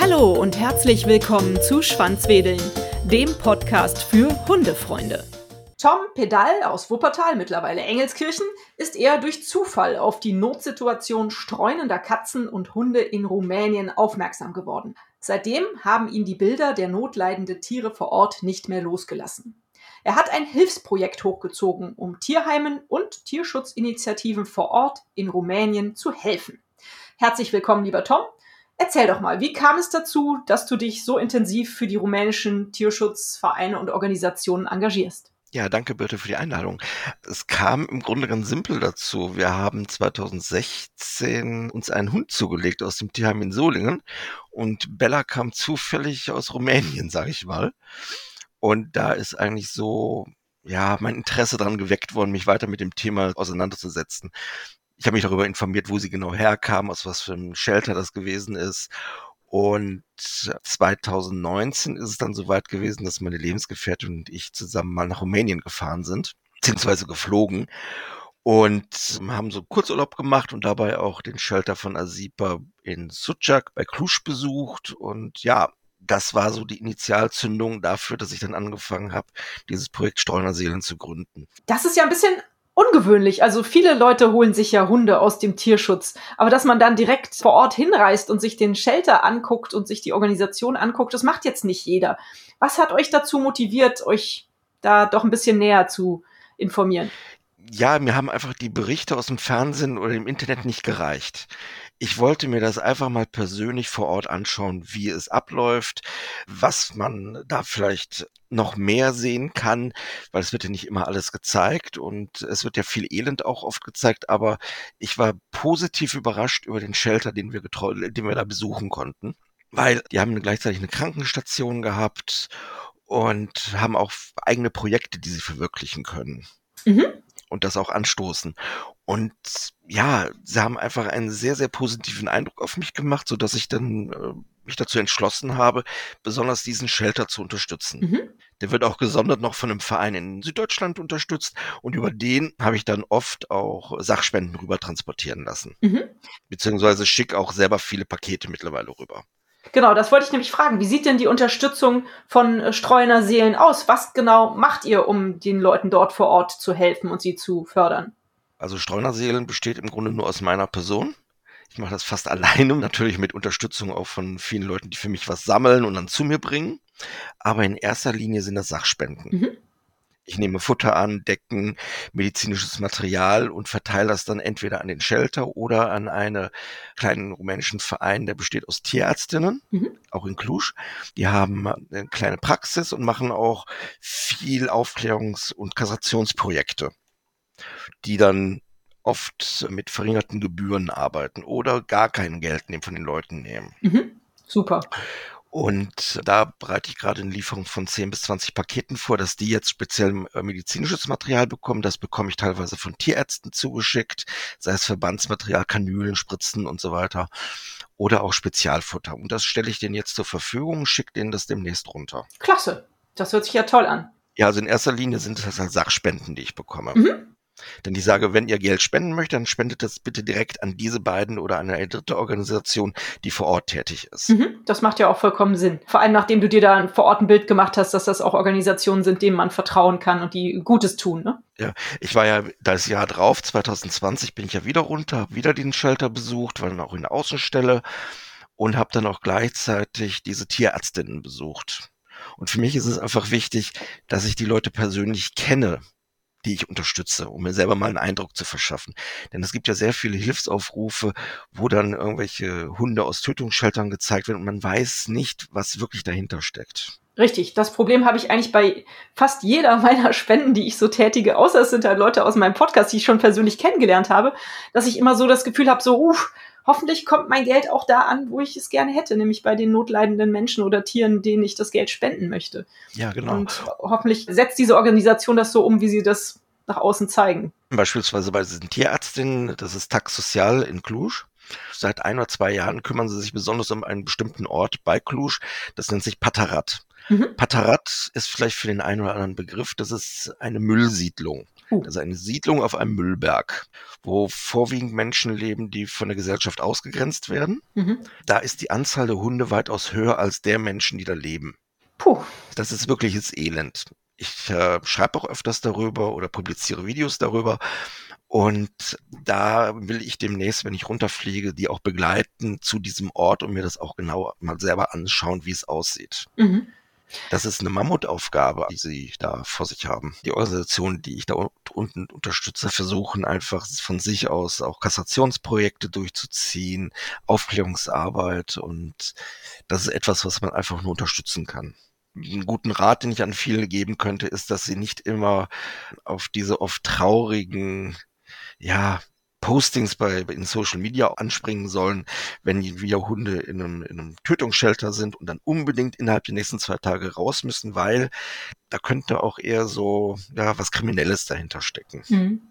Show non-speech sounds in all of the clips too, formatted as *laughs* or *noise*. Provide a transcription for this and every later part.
Hallo und herzlich willkommen zu Schwanzwedeln, dem Podcast für Hundefreunde. Tom Pedal aus Wuppertal, mittlerweile Engelskirchen, ist eher durch Zufall auf die Notsituation streunender Katzen und Hunde in Rumänien aufmerksam geworden. Seitdem haben ihn die Bilder der notleidenden Tiere vor Ort nicht mehr losgelassen. Er hat ein Hilfsprojekt hochgezogen, um Tierheimen und Tierschutzinitiativen vor Ort in Rumänien zu helfen. Herzlich willkommen, lieber Tom. Erzähl doch mal, wie kam es dazu, dass du dich so intensiv für die rumänischen Tierschutzvereine und Organisationen engagierst? Ja, danke Birte für die Einladung. Es kam im Grunde ganz simpel dazu. Wir haben 2016 uns einen Hund zugelegt aus dem Tierheim in Solingen und Bella kam zufällig aus Rumänien, sage ich mal. Und da ist eigentlich so, ja, mein Interesse daran geweckt worden, mich weiter mit dem Thema auseinanderzusetzen. Ich habe mich darüber informiert, wo sie genau herkam, aus was für einem Shelter das gewesen ist. Und 2019 ist es dann soweit gewesen, dass meine Lebensgefährtin und ich zusammen mal nach Rumänien gefahren sind, beziehungsweise geflogen und haben so Kurzurlaub gemacht und dabei auch den Shelter von Asipa in Sucak bei Cluj besucht und ja, das war so die Initialzündung dafür, dass ich dann angefangen habe, dieses Projekt Streunerseelen zu gründen. Das ist ja ein bisschen ungewöhnlich. Also viele Leute holen sich ja Hunde aus dem Tierschutz. Aber dass man dann direkt vor Ort hinreist und sich den Shelter anguckt und sich die Organisation anguckt, das macht jetzt nicht jeder. Was hat euch dazu motiviert, euch da doch ein bisschen näher zu informieren? Ja, mir haben einfach die Berichte aus dem Fernsehen oder im Internet nicht gereicht ich wollte mir das einfach mal persönlich vor Ort anschauen, wie es abläuft, was man da vielleicht noch mehr sehen kann, weil es wird ja nicht immer alles gezeigt und es wird ja viel Elend auch oft gezeigt, aber ich war positiv überrascht über den Shelter, den wir, den wir da besuchen konnten, weil die haben gleichzeitig eine Krankenstation gehabt und haben auch eigene Projekte, die sie verwirklichen können. Mhm und das auch anstoßen. Und ja, sie haben einfach einen sehr, sehr positiven Eindruck auf mich gemacht, so dass ich dann äh, mich dazu entschlossen habe, besonders diesen Shelter zu unterstützen. Mhm. Der wird auch gesondert noch von einem Verein in Süddeutschland unterstützt und über den habe ich dann oft auch Sachspenden rüber transportieren lassen. Mhm. Beziehungsweise schick auch selber viele Pakete mittlerweile rüber. Genau, das wollte ich nämlich fragen. Wie sieht denn die Unterstützung von äh, Streuner Seelen aus? Was genau macht ihr, um den Leuten dort vor Ort zu helfen und sie zu fördern? Also Streuner Seelen besteht im Grunde nur aus meiner Person. Ich mache das fast *laughs* alleine, natürlich mit Unterstützung auch von vielen Leuten, die für mich was sammeln und dann zu mir bringen. Aber in erster Linie sind das Sachspenden. Mhm. Ich nehme Futter an, Decken, medizinisches Material und verteile das dann entweder an den Shelter oder an einen kleinen rumänischen Verein, der besteht aus Tierärztinnen, mhm. auch in Cluj. Die haben eine kleine Praxis und machen auch viel Aufklärungs- und Kassationsprojekte, die dann oft mit verringerten Gebühren arbeiten oder gar kein Geld von den Leuten nehmen. Mhm. Super. Und da bereite ich gerade eine Lieferung von 10 bis 20 Paketen vor, dass die jetzt speziell äh, medizinisches Material bekommen. Das bekomme ich teilweise von Tierärzten zugeschickt, sei es Verbandsmaterial, Kanülen, Spritzen und so weiter. Oder auch Spezialfutter. Und das stelle ich denen jetzt zur Verfügung, schicke denen das demnächst runter. Klasse. Das hört sich ja toll an. Ja, also in erster Linie sind es halt Sachspenden, die ich bekomme. Mhm. Denn ich sage, wenn ihr Geld spenden möchtet, dann spendet das bitte direkt an diese beiden oder an eine dritte Organisation, die vor Ort tätig ist. Mhm, das macht ja auch vollkommen Sinn. Vor allem nachdem du dir da vor Ort ein Bild gemacht hast, dass das auch Organisationen sind, denen man vertrauen kann und die Gutes tun. Ne? Ja, ich war ja das Jahr drauf, 2020, bin ich ja wieder runter, habe wieder den Shelter besucht, war dann auch in der Außenstelle und habe dann auch gleichzeitig diese Tierärztinnen besucht. Und für mich ist es einfach wichtig, dass ich die Leute persönlich kenne die ich unterstütze, um mir selber mal einen Eindruck zu verschaffen. Denn es gibt ja sehr viele Hilfsaufrufe, wo dann irgendwelche Hunde aus Tötungsscheltern gezeigt werden und man weiß nicht, was wirklich dahinter steckt. Richtig, das Problem habe ich eigentlich bei fast jeder *laughs* meiner Spenden, die ich so tätige, außer es sind halt Leute aus meinem Podcast, die ich schon persönlich kennengelernt habe, dass ich immer so das Gefühl habe, so, uff, hoffentlich kommt mein Geld auch da an, wo ich es gerne hätte, nämlich bei den notleidenden Menschen oder Tieren, denen ich das Geld spenden möchte. Ja, genau. Und hoffentlich setzt diese Organisation das so um, wie sie das nach außen zeigen. Beispielsweise bei diesen Tierärztinnen, das ist Tax Social in Cluj. Seit ein oder zwei Jahren kümmern sie sich besonders um einen bestimmten Ort bei Cluj. Das nennt sich Patarat. Mhm. Patarat ist vielleicht für den einen oder anderen Begriff. Das ist eine Müllsiedlung. Uh. Das ist eine Siedlung auf einem Müllberg, wo vorwiegend Menschen leben, die von der Gesellschaft ausgegrenzt werden. Mhm. Da ist die Anzahl der Hunde weitaus höher als der Menschen, die da leben. Puh. Das ist wirkliches Elend. Ich äh, schreibe auch öfters darüber oder publiziere Videos darüber. Und da will ich demnächst, wenn ich runterfliege, die auch begleiten zu diesem Ort und mir das auch genau mal selber anschauen, wie es aussieht. Mhm. Das ist eine Mammutaufgabe, die sie da vor sich haben. Die Organisationen, die ich da unten unterstütze, versuchen einfach von sich aus auch Kassationsprojekte durchzuziehen, Aufklärungsarbeit und das ist etwas, was man einfach nur unterstützen kann einen guten Rat, den ich an viele geben könnte, ist, dass sie nicht immer auf diese oft traurigen, ja, Postings bei, in Social Media anspringen sollen, wenn wieder Hunde in einem, in einem Tötungsshelter sind und dann unbedingt innerhalb der nächsten zwei Tage raus müssen, weil da könnte auch eher so ja was Kriminelles dahinter stecken. Mhm.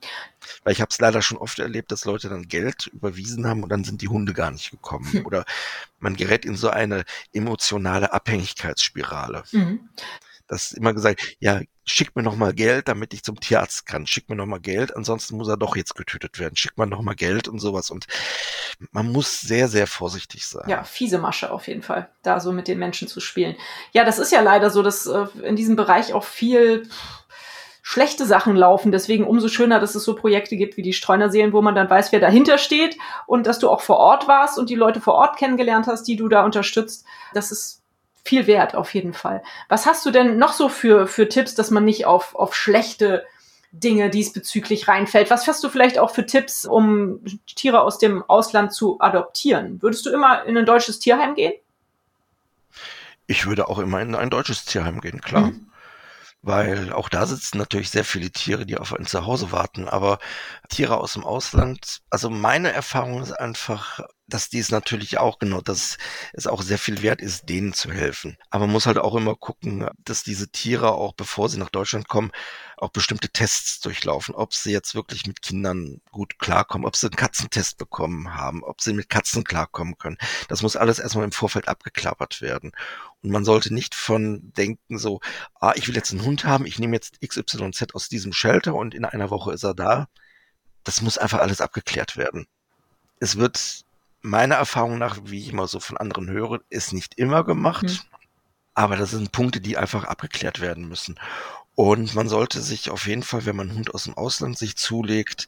Weil ich habe es leider schon oft erlebt, dass Leute dann Geld überwiesen haben und dann sind die Hunde gar nicht gekommen. Mhm. Oder man gerät in so eine emotionale Abhängigkeitsspirale. Mhm das immer gesagt, ja, schick mir noch mal Geld, damit ich zum Tierarzt kann. Schick mir noch mal Geld, ansonsten muss er doch jetzt getötet werden. Schick mir noch mal Geld und sowas. Und man muss sehr, sehr vorsichtig sein. Ja, fiese Masche auf jeden Fall, da so mit den Menschen zu spielen. Ja, das ist ja leider so, dass äh, in diesem Bereich auch viel schlechte Sachen laufen. Deswegen umso schöner, dass es so Projekte gibt wie die Streunerseelen, wo man dann weiß, wer dahinter steht und dass du auch vor Ort warst und die Leute vor Ort kennengelernt hast, die du da unterstützt. Das ist viel wert auf jeden Fall. Was hast du denn noch so für, für Tipps, dass man nicht auf, auf schlechte Dinge diesbezüglich reinfällt? Was hast du vielleicht auch für Tipps, um Tiere aus dem Ausland zu adoptieren? Würdest du immer in ein deutsches Tierheim gehen? Ich würde auch immer in ein deutsches Tierheim gehen, klar. Mhm weil auch da sitzen natürlich sehr viele Tiere, die auf ein Zuhause warten, aber Tiere aus dem Ausland, also meine Erfahrung ist einfach, dass dies natürlich auch genau, dass es auch sehr viel wert ist, denen zu helfen. Aber man muss halt auch immer gucken, dass diese Tiere auch, bevor sie nach Deutschland kommen, auch bestimmte Tests durchlaufen, ob sie jetzt wirklich mit Kindern gut klarkommen, ob sie einen Katzentest bekommen haben, ob sie mit Katzen klarkommen können. Das muss alles erstmal im Vorfeld abgeklappert werden. Und man sollte nicht von denken so, ah, ich will jetzt einen Hund haben, ich nehme jetzt XYZ aus diesem Shelter und in einer Woche ist er da. Das muss einfach alles abgeklärt werden. Es wird meiner Erfahrung nach, wie ich immer so von anderen höre, ist nicht immer gemacht. Hm. Aber das sind Punkte, die einfach abgeklärt werden müssen. Und man sollte sich auf jeden Fall, wenn man einen Hund aus dem Ausland sich zulegt,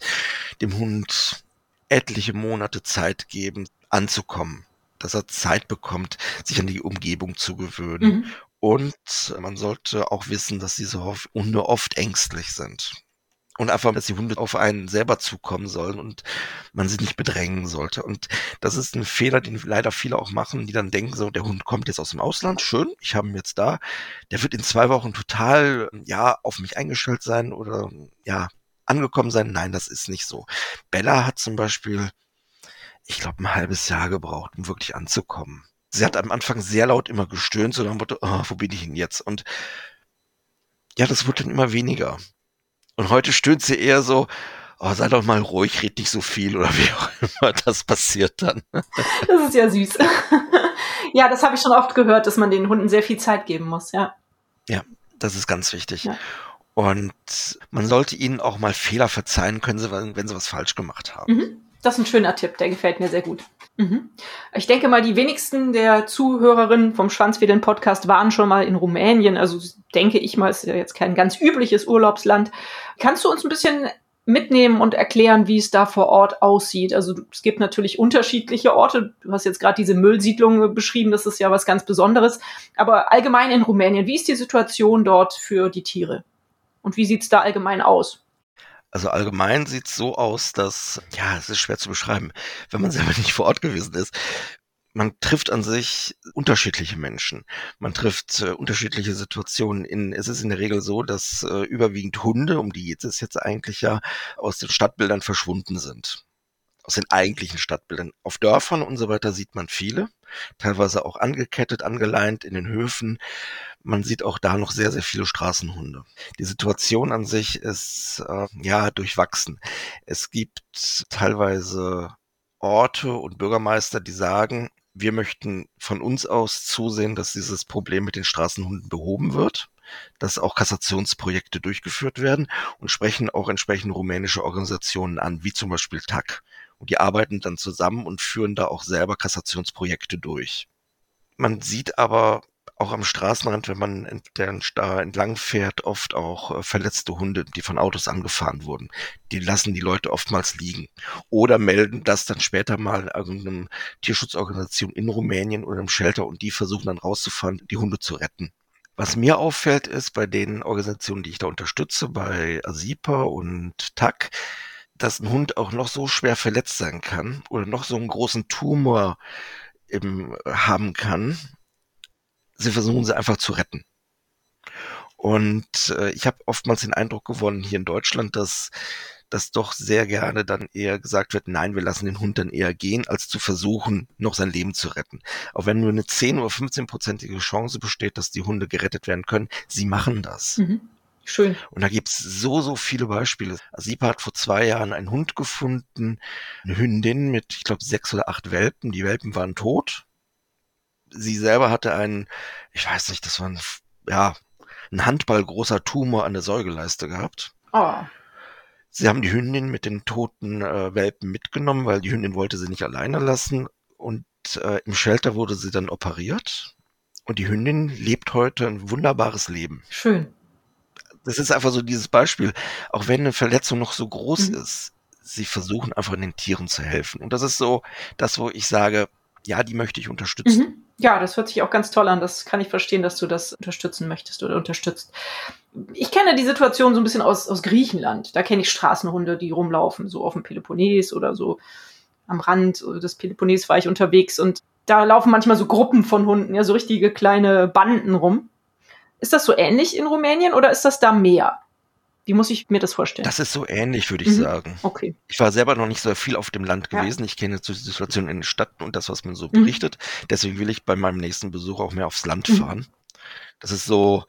dem Hund etliche Monate Zeit geben, anzukommen. Dass er Zeit bekommt, sich an die Umgebung zu gewöhnen. Mhm. Und man sollte auch wissen, dass diese Hunde oft ängstlich sind und einfach, dass die Hunde auf einen selber zukommen sollen und man sie nicht bedrängen sollte. Und das ist ein Fehler, den leider viele auch machen, die dann denken, so, der Hund kommt jetzt aus dem Ausland, schön, ich habe ihn jetzt da, der wird in zwei Wochen total, ja, auf mich eingestellt sein oder, ja, angekommen sein. Nein, das ist nicht so. Bella hat zum Beispiel, ich glaube, ein halbes Jahr gebraucht, um wirklich anzukommen. Sie hat am Anfang sehr laut immer gestöhnt, so dann wurde, oh, wo bin ich denn jetzt? Und ja, das wurde dann immer weniger. Und heute stöhnt sie eher so, oh, sei doch mal ruhig, red nicht so viel oder wie auch immer das passiert dann. *laughs* Das ist ja süß. *laughs* ja, das habe ich schon oft gehört, dass man den Hunden sehr viel Zeit geben muss, ja. Ja, das ist ganz wichtig. Ja. Und man sollte ihnen auch mal Fehler verzeihen können, wenn sie was falsch gemacht haben. Mhm. Das ist ein schöner Tipp, der gefällt mir sehr gut. Mhm. Ich denke mal, die wenigsten der Zuhörerinnen vom Schwanzwedeln Podcast waren schon mal in Rumänien. Also denke ich mal, ist ja jetzt kein ganz übliches Urlaubsland. Kannst du uns ein bisschen mitnehmen und erklären, wie es da vor Ort aussieht? Also es gibt natürlich unterschiedliche Orte. Du hast jetzt gerade diese Müllsiedlung beschrieben, das ist ja was ganz Besonderes. Aber allgemein in Rumänien, wie ist die Situation dort für die Tiere? Und wie sieht es da allgemein aus? Also allgemein sieht's so aus, dass, ja, es ist schwer zu beschreiben, wenn man selber *laughs* nicht vor Ort gewesen ist. Man trifft an sich unterschiedliche Menschen. Man trifft äh, unterschiedliche Situationen. In, es ist in der Regel so, dass äh, überwiegend Hunde, um die geht es jetzt eigentlich ja, aus den Stadtbildern verschwunden sind aus den eigentlichen Stadtbildern. Auf Dörfern und so weiter sieht man viele, teilweise auch angekettet, angeleint in den Höfen. Man sieht auch da noch sehr, sehr viele Straßenhunde. Die Situation an sich ist äh, ja durchwachsen. Es gibt teilweise Orte und Bürgermeister, die sagen, wir möchten von uns aus zusehen, dass dieses Problem mit den Straßenhunden behoben wird. dass auch Kassationsprojekte durchgeführt werden und sprechen auch entsprechend rumänische Organisationen an, wie zum Beispiel TAC. Und die arbeiten dann zusammen und führen da auch selber Kassationsprojekte durch. Man sieht aber auch am Straßenrand, wenn man da entlang fährt, oft auch äh, verletzte Hunde, die von Autos angefahren wurden. Die lassen die Leute oftmals liegen oder melden das dann später mal irgendeinem Tierschutzorganisation in Rumänien oder im Shelter und die versuchen dann rauszufahren, die Hunde zu retten. Was mir auffällt, ist bei den Organisationen, die ich da unterstütze, bei ASIPA und TAC, dass ein Hund auch noch so schwer verletzt sein kann oder noch so einen großen Tumor eben haben kann, sie versuchen sie einfach zu retten. Und äh, ich habe oftmals den Eindruck gewonnen hier in Deutschland, dass das doch sehr gerne dann eher gesagt wird, nein, wir lassen den Hund dann eher gehen, als zu versuchen, noch sein Leben zu retten. Auch wenn nur eine 10 oder 15-prozentige Chance besteht, dass die Hunde gerettet werden können, sie machen das. Mhm. Schön. Und da gibt's so, so viele Beispiele. Asipa hat vor zwei Jahren einen Hund gefunden, eine Hündin mit, ich glaube, sechs oder acht Welpen. Die Welpen waren tot sie selber hatte einen, ich weiß nicht, das war ein, ja, ein Handball großer Tumor an der Säugeleiste gehabt. Oh. Sie haben die Hündin mit den toten äh, Welpen mitgenommen, weil die Hündin wollte sie nicht alleine lassen. Und äh, im Shelter wurde sie dann operiert. Und die Hündin lebt heute ein wunderbares Leben. Schön. Das ist einfach so dieses Beispiel. Auch wenn eine Verletzung noch so groß mhm. ist, sie versuchen einfach den Tieren zu helfen. Und das ist so das, wo ich sage, ja, die möchte ich unterstützen. Mhm. Ja, das hört sich auch ganz toll an. Das kann ich verstehen, dass du das unterstützen möchtest oder unterstützt. Ich kenne die Situation so ein bisschen aus, aus Griechenland. Da kenne ich Straßenhunde, die rumlaufen, so auf dem Peloponnes oder so am Rand des Peloponnes war ich unterwegs und da laufen manchmal so Gruppen von Hunden, ja, so richtige kleine Banden rum. Ist das so ähnlich in Rumänien oder ist das da mehr? Wie muss ich mir das vorstellen? Das ist so ähnlich, würde ich mhm. sagen. Okay. Ich war selber noch nicht so viel auf dem Land gewesen. Ja. Ich kenne die Situation in den Städten und das, was man so mhm. berichtet. Deswegen will ich bei meinem nächsten Besuch auch mehr aufs Land mhm. fahren. Das ist so,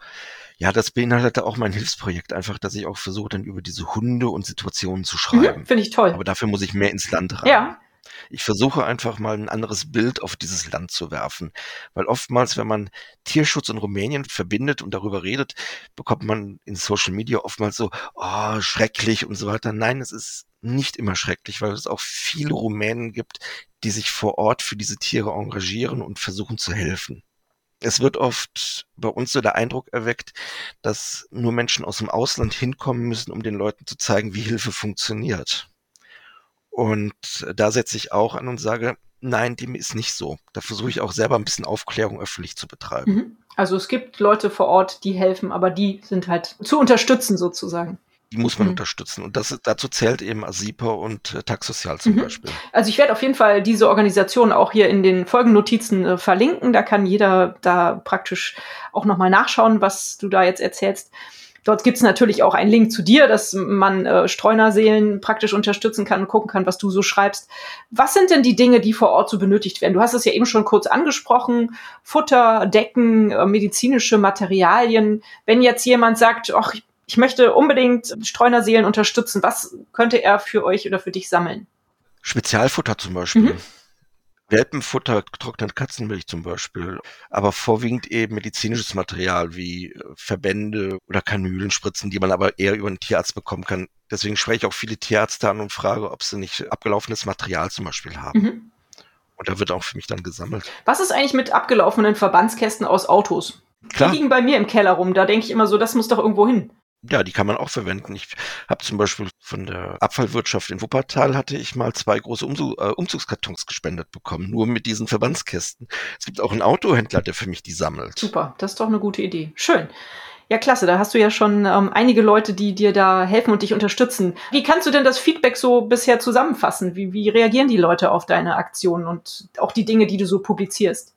ja, das beinhaltet auch mein Hilfsprojekt. Einfach, dass ich auch versuche, dann über diese Hunde und Situationen zu mhm. schreiben. Finde ich toll. Aber dafür muss ich mehr ins Land rein. Ja. Ich versuche einfach mal ein anderes Bild auf dieses Land zu werfen, weil oftmals, wenn man Tierschutz in Rumänien verbindet und darüber redet, bekommt man in Social Media oftmals so, oh, schrecklich und so weiter. Nein, es ist nicht immer schrecklich, weil es auch viele Rumänen gibt, die sich vor Ort für diese Tiere engagieren und versuchen zu helfen. Es wird oft bei uns so der Eindruck erweckt, dass nur Menschen aus dem Ausland hinkommen müssen, um den Leuten zu zeigen, wie Hilfe funktioniert. Und da setze ich auch an und sage, nein, dem ist nicht so. Da versuche ich auch selber ein bisschen Aufklärung öffentlich zu betreiben. Mhm. Also es gibt Leute vor Ort, die helfen, aber die sind halt zu unterstützen sozusagen. Die muss man mhm. unterstützen. Und das, dazu zählt eben ASIPA und äh, Taxozial zum mhm. Beispiel. Also ich werde auf jeden Fall diese Organisation auch hier in den Folgennotizen äh, verlinken. Da kann jeder da praktisch auch nochmal nachschauen, was du da jetzt erzählst. Dort gibt es natürlich auch einen Link zu dir, dass man äh, Streunerseelen praktisch unterstützen kann und gucken kann, was du so schreibst. Was sind denn die Dinge, die vor Ort so benötigt werden? Du hast es ja eben schon kurz angesprochen. Futter, Decken, äh, medizinische Materialien. Wenn jetzt jemand sagt, ach, ich möchte unbedingt Streunerseelen unterstützen, was könnte er für euch oder für dich sammeln? Spezialfutter zum Beispiel. Mhm. Welpenfutter, getrocknete Katzenmilch zum Beispiel, aber vorwiegend eben medizinisches Material wie äh, Verbände oder Kanülenspritzen, die man aber eher über einen Tierarzt bekommen kann. Deswegen spreche ich auch viele Tierärzte an und frage, ob sie nicht abgelaufenes Material zum Beispiel haben. Mhm. Und da wird auch für mich dann gesammelt. Was ist eigentlich mit abgelaufenen Verbandskästen aus Autos? Klar. Die liegen bei mir im Keller rum. Da denke ich immer so, das muss doch irgendwo hin ja, die kann man auch verwenden. Ich habe zum Beispiel von der Abfallwirtschaft in Wuppertal hatte ich mal zwei große Umzug, äh, Umzugskartons gespendet bekommen, nur mit diesen Verbandskästen. Es gibt auch einen Autohändler, der für mich die sammelt. Super, das ist doch eine gute Idee. Schön. Ja, klasse, da hast du ja schon ähm, einige Leute, die dir da helfen und dich unterstützen. Wie kannst du denn das Feedback so bisher zusammenfassen? Wie, wie reagieren die Leute auf deine Aktionen und auch die Dinge, die du so publizierst?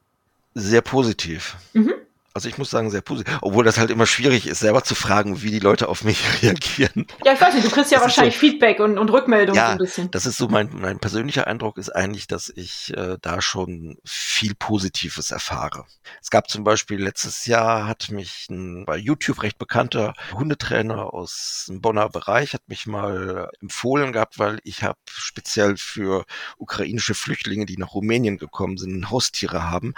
Sehr positiv. Mhm. Also ich muss sagen, sehr positiv. Obwohl das halt immer schwierig ist, selber zu fragen, wie die Leute auf mich *laughs* reagieren. Ja, ich weiß nicht, du kriegst ja das wahrscheinlich so, Feedback und, und Rückmeldungen ja, so ein bisschen. Das ist so mein, mein persönlicher Eindruck ist eigentlich, dass ich äh, da schon viel Positives erfahre. Es gab zum Beispiel letztes Jahr hat mich ein bei YouTube recht bekannter Hundetrainer aus dem Bonner Bereich hat mich mal empfohlen gehabt, weil ich habe speziell für ukrainische Flüchtlinge, die nach Rumänien gekommen sind, Haustiere haben,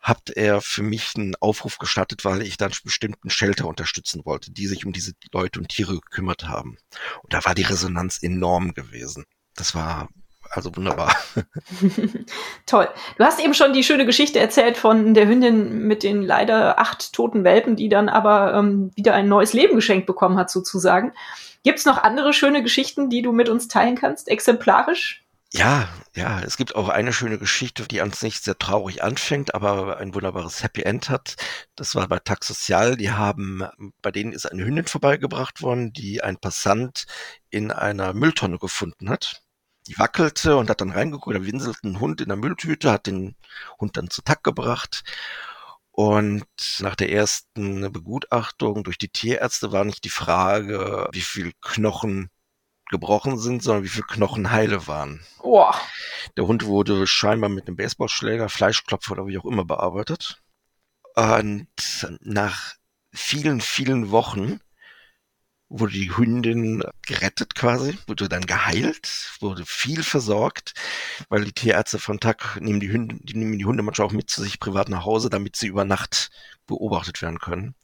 hat er für mich einen Aufruf gestartet, weil ich dann bestimmten Shelter unterstützen wollte, die sich um diese Leute und Tiere gekümmert haben. Und da war die Resonanz enorm gewesen. Das war also wunderbar. *laughs* Toll. Du hast eben schon die schöne Geschichte erzählt von der Hündin mit den leider acht toten Welpen, die dann aber ähm, wieder ein neues Leben geschenkt bekommen hat, sozusagen. Gibt es noch andere schöne Geschichten, die du mit uns teilen kannst, exemplarisch? Ja, ja, es gibt auch eine schöne Geschichte, die an sich sehr traurig anfängt, aber ein wunderbares Happy End hat. Das war bei Tax Social. Die haben, bei denen ist eine Hündin vorbeigebracht worden, die ein Passant in einer Mülltonne gefunden hat. Die wackelte und hat dann reingeguckt, da winselt ein Hund in der Mülltüte, hat den Hund dann zu Tack gebracht. Und nach der ersten Begutachtung durch die Tierärzte war nicht die Frage, wie viel Knochen gebrochen sind, sondern wie viele Knochen heile waren. Oh. Der Hund wurde scheinbar mit einem Baseballschläger, Fleischklopfer oder wie auch immer bearbeitet. Und nach vielen, vielen Wochen wurde die Hündin gerettet quasi, wurde dann geheilt, wurde viel versorgt, weil die Tierärzte von Tag nehmen die Hunde, die nehmen die Hunde manchmal auch mit zu sich privat nach Hause, damit sie über Nacht beobachtet werden können.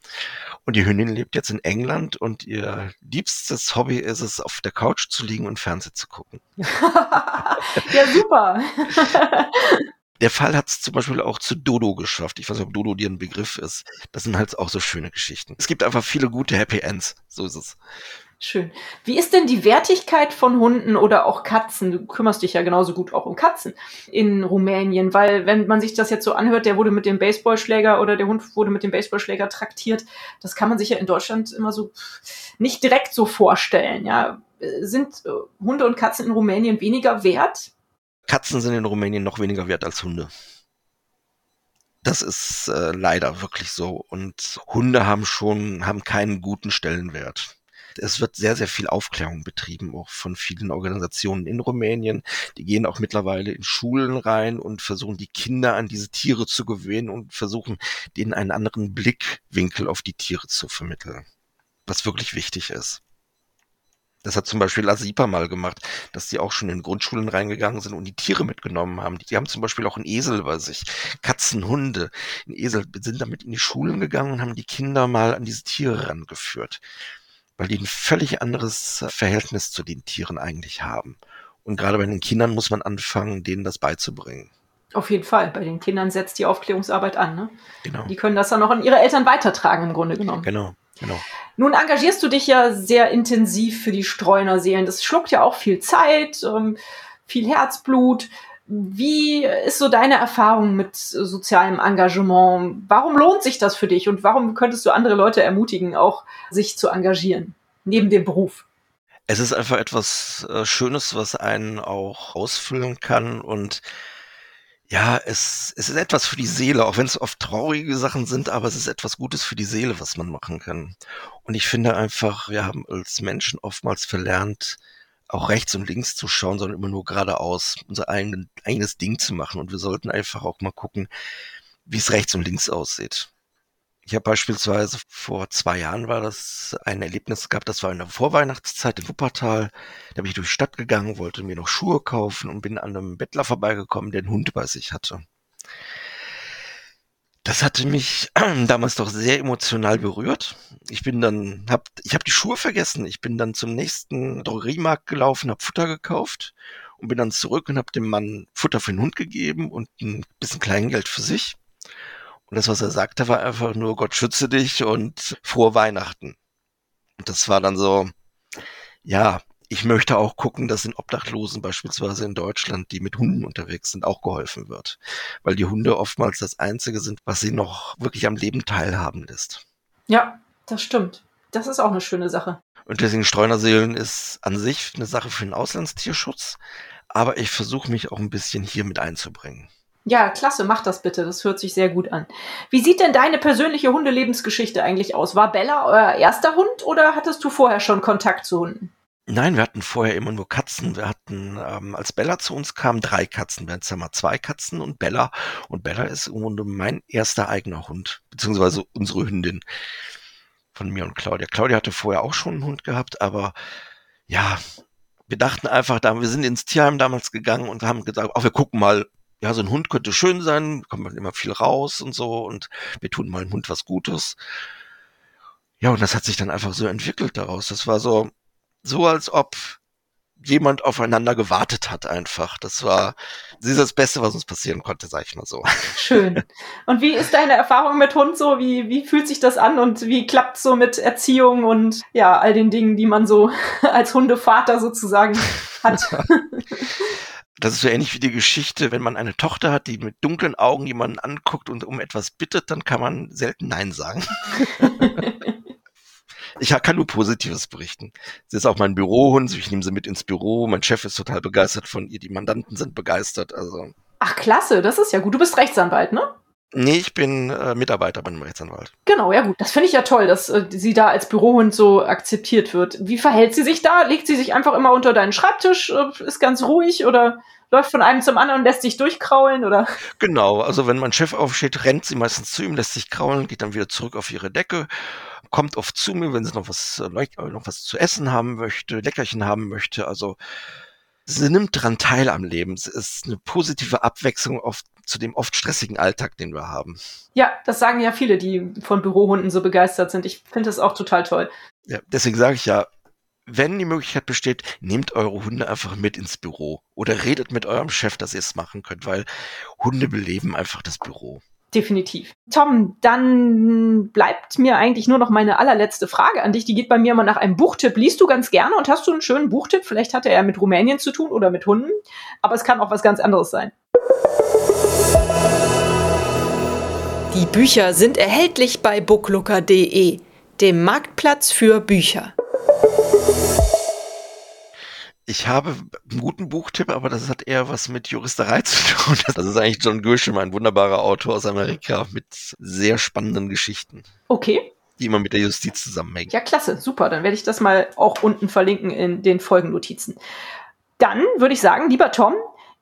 Und die Hündin lebt jetzt in England und ihr liebstes Hobby ist es, auf der Couch zu liegen und Fernsehen zu gucken. *laughs* ja, super. *laughs* Der Fall hat es zum Beispiel auch zu Dodo geschafft. Ich weiß nicht, ob Dodo dir ein Begriff ist. Das sind halt auch so schöne Geschichten. Es gibt einfach viele gute Happy Ends. So ist es. Schön. Wie ist denn die Wertigkeit von Hunden oder auch Katzen? Du kümmerst dich ja genauso gut auch um Katzen in Rumänien, weil wenn man sich das jetzt so anhört, der wurde mit dem Baseballschläger oder der Hund wurde mit dem Baseballschläger traktiert, das kann man sich ja in Deutschland immer so nicht direkt so vorstellen. Ja, sind äh, Hunde und Katzen in Rumänien weniger wert? Katzen sind in Rumänien noch weniger wert als Hunde. Das ist äh, leider wirklich so. Und Hunde haben schon, haben keinen guten Stellenwert. Es wird sehr, sehr viel Aufklärung betrieben, auch von vielen Organisationen in Rumänien. Die gehen auch mittlerweile in Schulen rein und versuchen die Kinder an diese Tiere zu gewöhnen und versuchen denen einen anderen Blickwinkel auf die Tiere zu vermitteln. Was wirklich wichtig ist. Das hat zum Beispiel Asipa mal gemacht, dass die auch schon in Grundschulen reingegangen sind und die Tiere mitgenommen haben. Die haben zum Beispiel auch einen Esel bei sich, Katzen, Hunde. Ein Esel sind damit in die Schulen gegangen und haben die Kinder mal an diese Tiere rangeführt, weil die ein völlig anderes Verhältnis zu den Tieren eigentlich haben. Und gerade bei den Kindern muss man anfangen, denen das beizubringen. Auf jeden Fall. Bei den Kindern setzt die Aufklärungsarbeit an. Ne? Genau. Die können das dann auch an ihre Eltern weitertragen, im Grunde genommen. Genau, genau. Nun engagierst du dich ja sehr intensiv für die Streunerseelen. Das schluckt ja auch viel Zeit, ähm, viel Herzblut. Wie ist so deine Erfahrung mit sozialem Engagement? Warum lohnt sich das für dich und warum könntest du andere Leute ermutigen, auch sich zu engagieren, neben dem Beruf? Es ist einfach etwas äh, Schönes, was einen auch ausfüllen kann und ja, es, es ist etwas für die Seele, auch wenn es oft traurige Sachen sind, aber es ist etwas Gutes für die Seele, was man machen kann. Und ich finde einfach, wir haben als Menschen oftmals verlernt, auch rechts und links zu schauen, sondern immer nur geradeaus, unser eigen, eigenes Ding zu machen. Und wir sollten einfach auch mal gucken, wie es rechts und links aussieht. Ich habe beispielsweise vor zwei Jahren war das ein Erlebnis gehabt, das war in der Vorweihnachtszeit in Wuppertal. Da bin ich durch die Stadt gegangen, wollte mir noch Schuhe kaufen und bin an einem Bettler vorbeigekommen, der einen Hund bei sich hatte. Das hatte mich *clears throat* damals doch sehr emotional berührt. Ich bin dann, hab, ich habe die Schuhe vergessen. Ich bin dann zum nächsten Drogeriemarkt gelaufen, habe Futter gekauft und bin dann zurück und habe dem Mann Futter für den Hund gegeben und ein bisschen Kleingeld für sich. Und das, was er sagte, war einfach nur, Gott schütze dich und frohe Weihnachten. Und das war dann so, ja, ich möchte auch gucken, dass den Obdachlosen beispielsweise in Deutschland, die mit Hunden unterwegs sind, auch geholfen wird. Weil die Hunde oftmals das Einzige sind, was sie noch wirklich am Leben teilhaben lässt. Ja, das stimmt. Das ist auch eine schöne Sache. Und deswegen Streunerseelen ist an sich eine Sache für den Auslandstierschutz. Aber ich versuche mich auch ein bisschen hier mit einzubringen. Ja, klasse, mach das bitte. Das hört sich sehr gut an. Wie sieht denn deine persönliche Hundelebensgeschichte eigentlich aus? War Bella euer erster Hund oder hattest du vorher schon Kontakt zu Hunden? Nein, wir hatten vorher immer nur Katzen. Wir hatten, ähm, als Bella zu uns kam, drei Katzen. Wir hatten ja mal zwei Katzen und Bella. Und Bella ist im Grunde mein erster eigener Hund, beziehungsweise unsere Hündin von mir und Claudia. Claudia hatte vorher auch schon einen Hund gehabt, aber ja, wir dachten einfach, da, wir sind ins Tierheim damals gegangen und haben gesagt, auch wir gucken mal, ja, so ein Hund könnte schön sein, kommt man immer viel raus und so und wir tun mal einem Hund was Gutes. Ja, und das hat sich dann einfach so entwickelt daraus. Das war so, so als ob jemand aufeinander gewartet hat einfach. Das war, das ist das Beste, was uns passieren konnte, sag ich mal so. *laughs* Schön. Und wie ist deine Erfahrung mit Hund so? Wie, wie fühlt sich das an und wie klappt so mit Erziehung und ja, all den Dingen, die man so *laughs* als Hundevater sozusagen hat? *laughs* Das ist so ähnlich wie die Geschichte, wenn man eine Tochter hat, die mit dunklen Augen jemanden anguckt und um etwas bittet, dann kann man selten Nein sagen. *laughs* ich kann nur Positives berichten. Sie ist auch mein Bürohund, ich nehme sie mit ins Büro. Mein Chef ist total begeistert von ihr, die Mandanten sind begeistert. Also. Ach, klasse, das ist ja gut. Du bist Rechtsanwalt, ne? Nee, ich bin äh, Mitarbeiter beim Rechtsanwalt. Genau, ja gut. Das finde ich ja toll, dass äh, sie da als Bürohund so akzeptiert wird. Wie verhält sie sich da? Legt sie sich einfach immer unter deinen Schreibtisch, äh, ist ganz ruhig oder läuft von einem zum anderen und lässt sich durchkraulen oder? Genau, also wenn mein Chef aufsteht, rennt sie meistens zu ihm, lässt sich kraulen, geht dann wieder zurück auf ihre Decke, kommt oft zu mir, wenn sie noch was, äh, noch was zu essen haben möchte, Leckerchen haben möchte. Also sie nimmt dran teil am Leben. Es ist eine positive Abwechslung oft zu dem oft stressigen Alltag, den wir haben. Ja, das sagen ja viele, die von Bürohunden so begeistert sind. Ich finde das auch total toll. Ja, deswegen sage ich ja, wenn die Möglichkeit besteht, nehmt eure Hunde einfach mit ins Büro oder redet mit eurem Chef, dass ihr es machen könnt, weil Hunde beleben einfach das Büro. Definitiv. Tom, dann bleibt mir eigentlich nur noch meine allerletzte Frage an dich. Die geht bei mir immer nach einem Buchtipp. Liest du ganz gerne und hast du einen schönen Buchtipp? Vielleicht hat er ja mit Rumänien zu tun oder mit Hunden, aber es kann auch was ganz anderes sein. Die Bücher sind erhältlich bei booklooker.de, dem Marktplatz für Bücher. Ich habe einen guten Buchtipp, aber das hat eher was mit Juristerei *laughs* zu tun. Das ist eigentlich John Grisham, ein wunderbarer Autor aus Amerika mit sehr spannenden Geschichten. Okay. Die immer mit der Justiz zusammenhängen. Ja, klasse, super. Dann werde ich das mal auch unten verlinken in den Folgennotizen. Dann würde ich sagen, lieber Tom,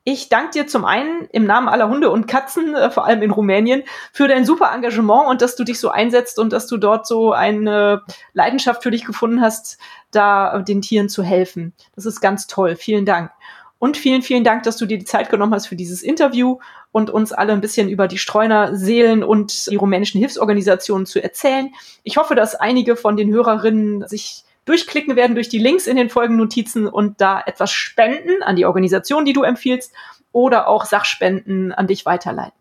ich danke dir zum einen im Namen aller Hunde und Katzen, äh, vor allem in Rumänien, für dein super Engagement und dass du dich so einsetzt und dass du dort so eine Leidenschaft für dich gefunden hast, da den Tieren zu helfen. Das ist ganz toll. Vielen Dank. Und vielen, vielen Dank, dass du dir die Zeit genommen hast für dieses Interview und uns alle ein bisschen über die Streuner Seelen und die rumänischen Hilfsorganisationen zu erzählen. Ich hoffe, dass einige von den Hörerinnen sich durchklicken werden durch die Links in den Folgennotizen und da etwas spenden an die Organisation, die du empfiehlst, oder auch Sachspenden an dich weiterleiten.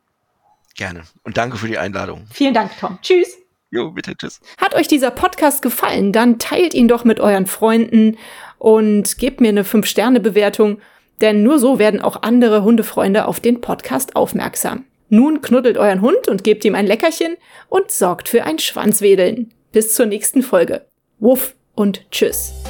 Gerne. Und danke für die Einladung. Vielen Dank, Tom. Tschüss. Jo, bitte, tschüss. Hat euch dieser Podcast gefallen, dann teilt ihn doch mit euren Freunden und gebt mir eine 5-Sterne-Bewertung, denn nur so werden auch andere Hundefreunde auf den Podcast aufmerksam. Nun knuddelt euren Hund und gebt ihm ein Leckerchen und sorgt für ein Schwanzwedeln. Bis zur nächsten Folge. Wuff und tschüss.